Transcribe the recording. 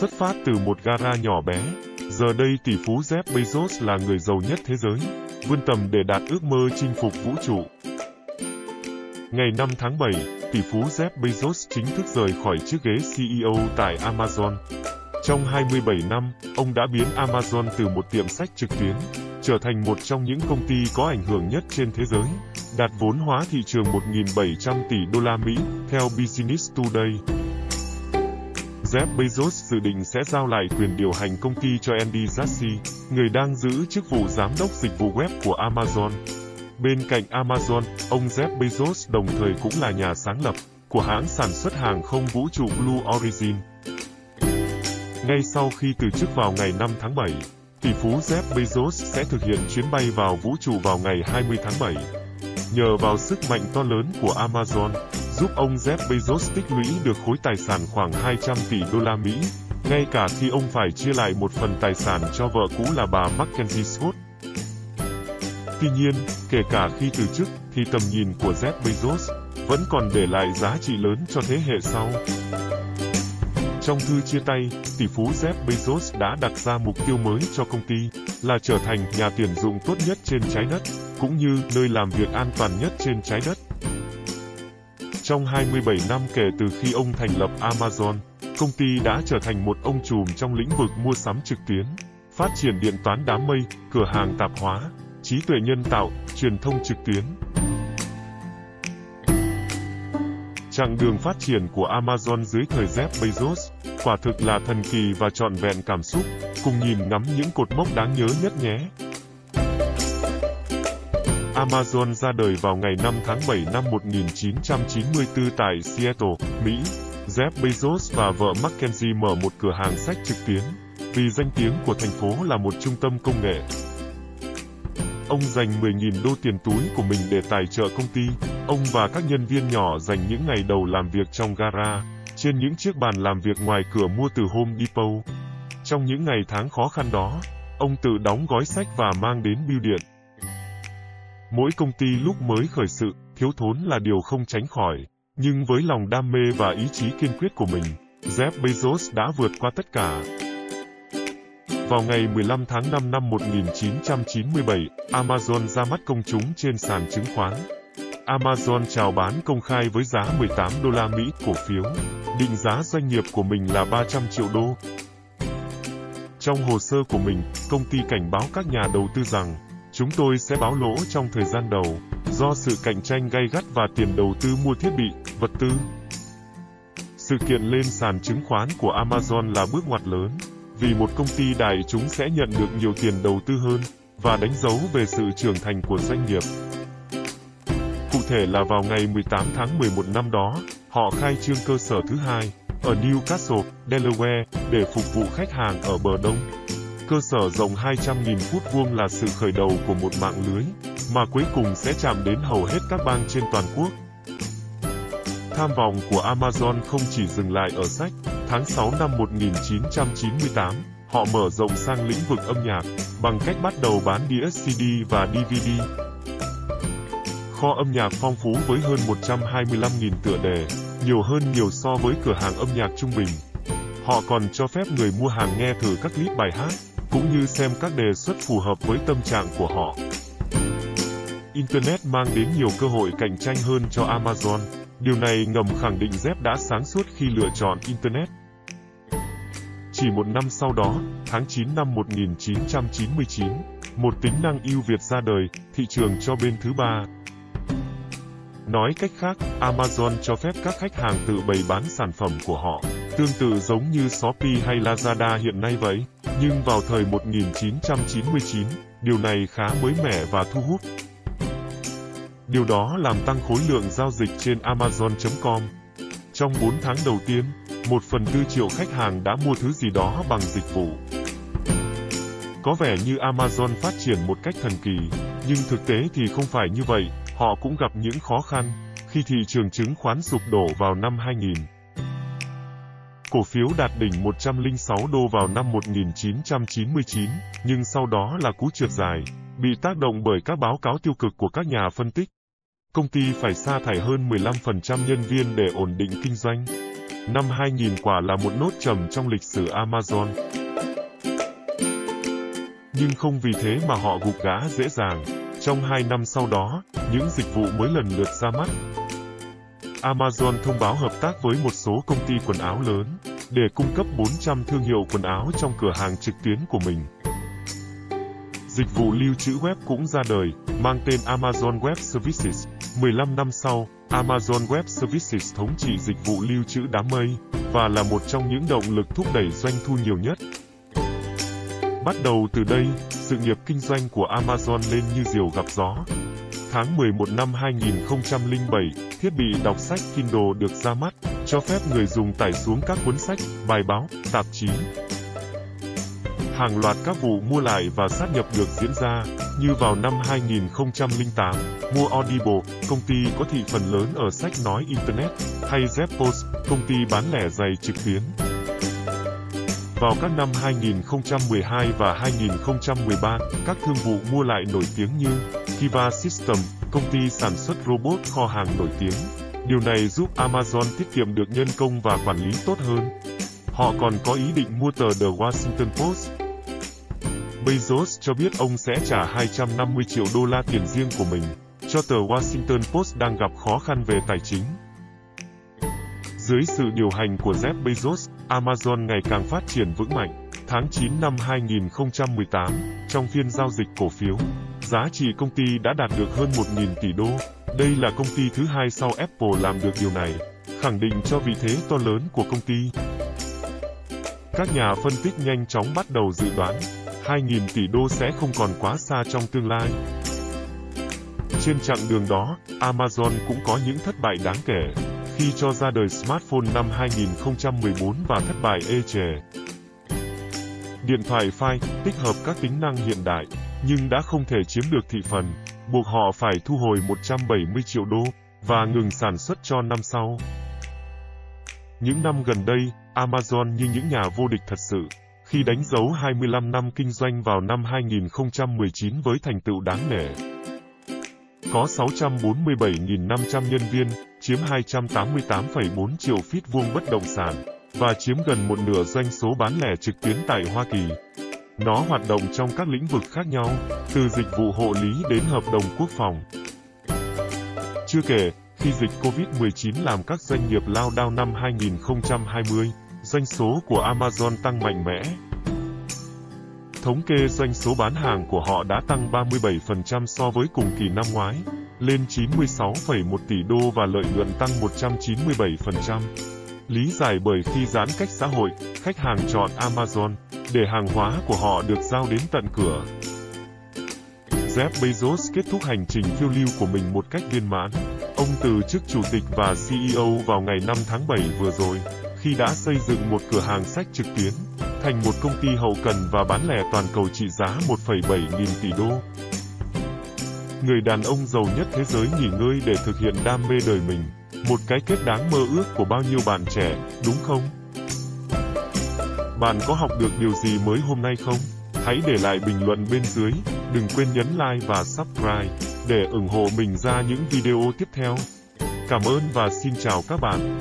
Xuất phát từ một gara nhỏ bé, giờ đây tỷ phú Jeff Bezos là người giàu nhất thế giới, vươn tầm để đạt ước mơ chinh phục vũ trụ. Ngày 5 tháng 7, tỷ phú Jeff Bezos chính thức rời khỏi chiếc ghế CEO tại Amazon. Trong 27 năm, ông đã biến Amazon từ một tiệm sách trực tuyến, trở thành một trong những công ty có ảnh hưởng nhất trên thế giới, đạt vốn hóa thị trường 1.700 tỷ đô la Mỹ, theo Business Today. Jeff Bezos dự định sẽ giao lại quyền điều hành công ty cho Andy Jassy, người đang giữ chức vụ giám đốc dịch vụ web của Amazon. Bên cạnh Amazon, ông Jeff Bezos đồng thời cũng là nhà sáng lập của hãng sản xuất hàng không vũ trụ Blue Origin. Ngay sau khi từ chức vào ngày 5 tháng 7, tỷ phú Jeff Bezos sẽ thực hiện chuyến bay vào vũ trụ vào ngày 20 tháng 7. Nhờ vào sức mạnh to lớn của Amazon, giúp ông Jeff Bezos tích lũy được khối tài sản khoảng 200 tỷ đô la Mỹ, ngay cả khi ông phải chia lại một phần tài sản cho vợ cũ là bà Mackenzie Scott. Tuy nhiên, kể cả khi từ chức, thì tầm nhìn của Jeff Bezos vẫn còn để lại giá trị lớn cho thế hệ sau. Trong thư chia tay, tỷ phú Jeff Bezos đã đặt ra mục tiêu mới cho công ty, là trở thành nhà tuyển dụng tốt nhất trên trái đất, cũng như nơi làm việc an toàn nhất trên trái đất. Trong 27 năm kể từ khi ông thành lập Amazon, công ty đã trở thành một ông trùm trong lĩnh vực mua sắm trực tuyến, phát triển điện toán đám mây, cửa hàng tạp hóa, trí tuệ nhân tạo, truyền thông trực tuyến. Chặng đường phát triển của Amazon dưới thời Jeff Bezos, quả thực là thần kỳ và trọn vẹn cảm xúc, cùng nhìn ngắm những cột mốc đáng nhớ nhất nhé. Amazon ra đời vào ngày 5 tháng 7 năm 1994 tại Seattle, Mỹ. Jeff Bezos và vợ Mackenzie mở một cửa hàng sách trực tuyến, vì danh tiếng của thành phố là một trung tâm công nghệ. Ông dành 10.000 đô tiền túi của mình để tài trợ công ty. Ông và các nhân viên nhỏ dành những ngày đầu làm việc trong gara, trên những chiếc bàn làm việc ngoài cửa mua từ Home Depot. Trong những ngày tháng khó khăn đó, ông tự đóng gói sách và mang đến bưu điện. Mỗi công ty lúc mới khởi sự, thiếu thốn là điều không tránh khỏi. Nhưng với lòng đam mê và ý chí kiên quyết của mình, Jeff Bezos đã vượt qua tất cả. Vào ngày 15 tháng 5 năm 1997, Amazon ra mắt công chúng trên sàn chứng khoán. Amazon chào bán công khai với giá 18 đô la Mỹ cổ phiếu, định giá doanh nghiệp của mình là 300 triệu đô. Trong hồ sơ của mình, công ty cảnh báo các nhà đầu tư rằng Chúng tôi sẽ báo lỗ trong thời gian đầu, do sự cạnh tranh gay gắt và tiền đầu tư mua thiết bị, vật tư. Sự kiện lên sàn chứng khoán của Amazon là bước ngoặt lớn, vì một công ty đại chúng sẽ nhận được nhiều tiền đầu tư hơn, và đánh dấu về sự trưởng thành của doanh nghiệp. Cụ thể là vào ngày 18 tháng 11 năm đó, họ khai trương cơ sở thứ hai, ở Newcastle, Delaware, để phục vụ khách hàng ở bờ đông. Cơ sở rộng 200.000 phút vuông là sự khởi đầu của một mạng lưới, mà cuối cùng sẽ chạm đến hầu hết các bang trên toàn quốc. Tham vọng của Amazon không chỉ dừng lại ở sách. Tháng 6 năm 1998, họ mở rộng sang lĩnh vực âm nhạc, bằng cách bắt đầu bán đĩa CD và DVD. Kho âm nhạc phong phú với hơn 125.000 tựa đề, nhiều hơn nhiều so với cửa hàng âm nhạc trung bình. Họ còn cho phép người mua hàng nghe thử các clip bài hát, cũng như xem các đề xuất phù hợp với tâm trạng của họ. Internet mang đến nhiều cơ hội cạnh tranh hơn cho Amazon. Điều này ngầm khẳng định Jeff đã sáng suốt khi lựa chọn Internet. Chỉ một năm sau đó, tháng 9 năm 1999, một tính năng ưu việt ra đời, thị trường cho bên thứ ba. Nói cách khác, Amazon cho phép các khách hàng tự bày bán sản phẩm của họ, tương tự giống như Shopee hay Lazada hiện nay vậy. Nhưng vào thời 1999, điều này khá mới mẻ và thu hút. Điều đó làm tăng khối lượng giao dịch trên Amazon.com. Trong 4 tháng đầu tiên, 1 phần 4 triệu khách hàng đã mua thứ gì đó bằng dịch vụ. Có vẻ như Amazon phát triển một cách thần kỳ, nhưng thực tế thì không phải như vậy, họ cũng gặp những khó khăn khi thị trường chứng khoán sụp đổ vào năm 2000. Cổ phiếu đạt đỉnh 106 đô vào năm 1999, nhưng sau đó là cú trượt dài, bị tác động bởi các báo cáo tiêu cực của các nhà phân tích. Công ty phải sa thải hơn 15% nhân viên để ổn định kinh doanh. Năm 2000 quả là một nốt trầm trong lịch sử Amazon. Nhưng không vì thế mà họ gục gã dễ dàng. Trong hai năm sau đó, những dịch vụ mới lần lượt ra mắt. Amazon thông báo hợp tác với một số công ty quần áo lớn, để cung cấp 400 thương hiệu quần áo trong cửa hàng trực tuyến của mình. Dịch vụ lưu trữ web cũng ra đời, mang tên Amazon Web Services. 15 năm sau, Amazon Web Services thống trị dịch vụ lưu trữ đám mây, và là một trong những động lực thúc đẩy doanh thu nhiều nhất. Bắt đầu từ đây, sự nghiệp kinh doanh của Amazon lên như diều gặp gió. Tháng 11 năm 2007, thiết bị đọc sách Kindle được ra mắt, cho phép người dùng tải xuống các cuốn sách, bài báo, tạp chí. Hàng loạt các vụ mua lại và sát nhập được diễn ra, như vào năm 2008, mua Audible, công ty có thị phần lớn ở sách nói Internet, hay Zappos, công ty bán lẻ giày trực tuyến. Vào các năm 2012 và 2013, các thương vụ mua lại nổi tiếng như Kiva System, công ty sản xuất robot kho hàng nổi tiếng. Điều này giúp Amazon tiết kiệm được nhân công và quản lý tốt hơn. Họ còn có ý định mua tờ The Washington Post. Bezos cho biết ông sẽ trả 250 triệu đô la tiền riêng của mình cho tờ Washington Post đang gặp khó khăn về tài chính. Dưới sự điều hành của Jeff Bezos, Amazon ngày càng phát triển vững mạnh. Tháng 9 năm 2018, trong phiên giao dịch cổ phiếu, giá trị công ty đã đạt được hơn 1.000 tỷ đô. Đây là công ty thứ hai sau Apple làm được điều này, khẳng định cho vị thế to lớn của công ty. Các nhà phân tích nhanh chóng bắt đầu dự đoán, 2.000 tỷ đô sẽ không còn quá xa trong tương lai. Trên chặng đường đó, Amazon cũng có những thất bại đáng kể khi cho ra đời smartphone năm 2014 và thất bại ê chề. Điện thoại Fire tích hợp các tính năng hiện đại, nhưng đã không thể chiếm được thị phần, buộc họ phải thu hồi 170 triệu đô và ngừng sản xuất cho năm sau. Những năm gần đây, Amazon như những nhà vô địch thật sự, khi đánh dấu 25 năm kinh doanh vào năm 2019 với thành tựu đáng nể. Có 647.500 nhân viên, chiếm 288,4 triệu feet vuông bất động sản, và chiếm gần một nửa doanh số bán lẻ trực tuyến tại Hoa Kỳ. Nó hoạt động trong các lĩnh vực khác nhau, từ dịch vụ hộ lý đến hợp đồng quốc phòng. Chưa kể, khi dịch COVID-19 làm các doanh nghiệp lao đao năm 2020, doanh số của Amazon tăng mạnh mẽ. Thống kê doanh số bán hàng của họ đã tăng 37% so với cùng kỳ năm ngoái, lên 96,1 tỷ đô và lợi nhuận tăng 197%. Lý giải bởi khi giãn cách xã hội, khách hàng chọn Amazon để hàng hóa của họ được giao đến tận cửa. Jeff Bezos kết thúc hành trình phiêu lưu của mình một cách viên mãn. Ông từ chức chủ tịch và CEO vào ngày 5 tháng 7 vừa rồi, khi đã xây dựng một cửa hàng sách trực tuyến, thành một công ty hậu cần và bán lẻ toàn cầu trị giá 1,7 nghìn tỷ đô. Người đàn ông giàu nhất thế giới nghỉ ngơi để thực hiện đam mê đời mình. Một cái kết đáng mơ ước của bao nhiêu bạn trẻ, đúng không? Bạn có học được điều gì mới hôm nay không? Hãy để lại bình luận bên dưới, đừng quên nhấn like và subscribe để ủng hộ mình ra những video tiếp theo. Cảm ơn và xin chào các bạn.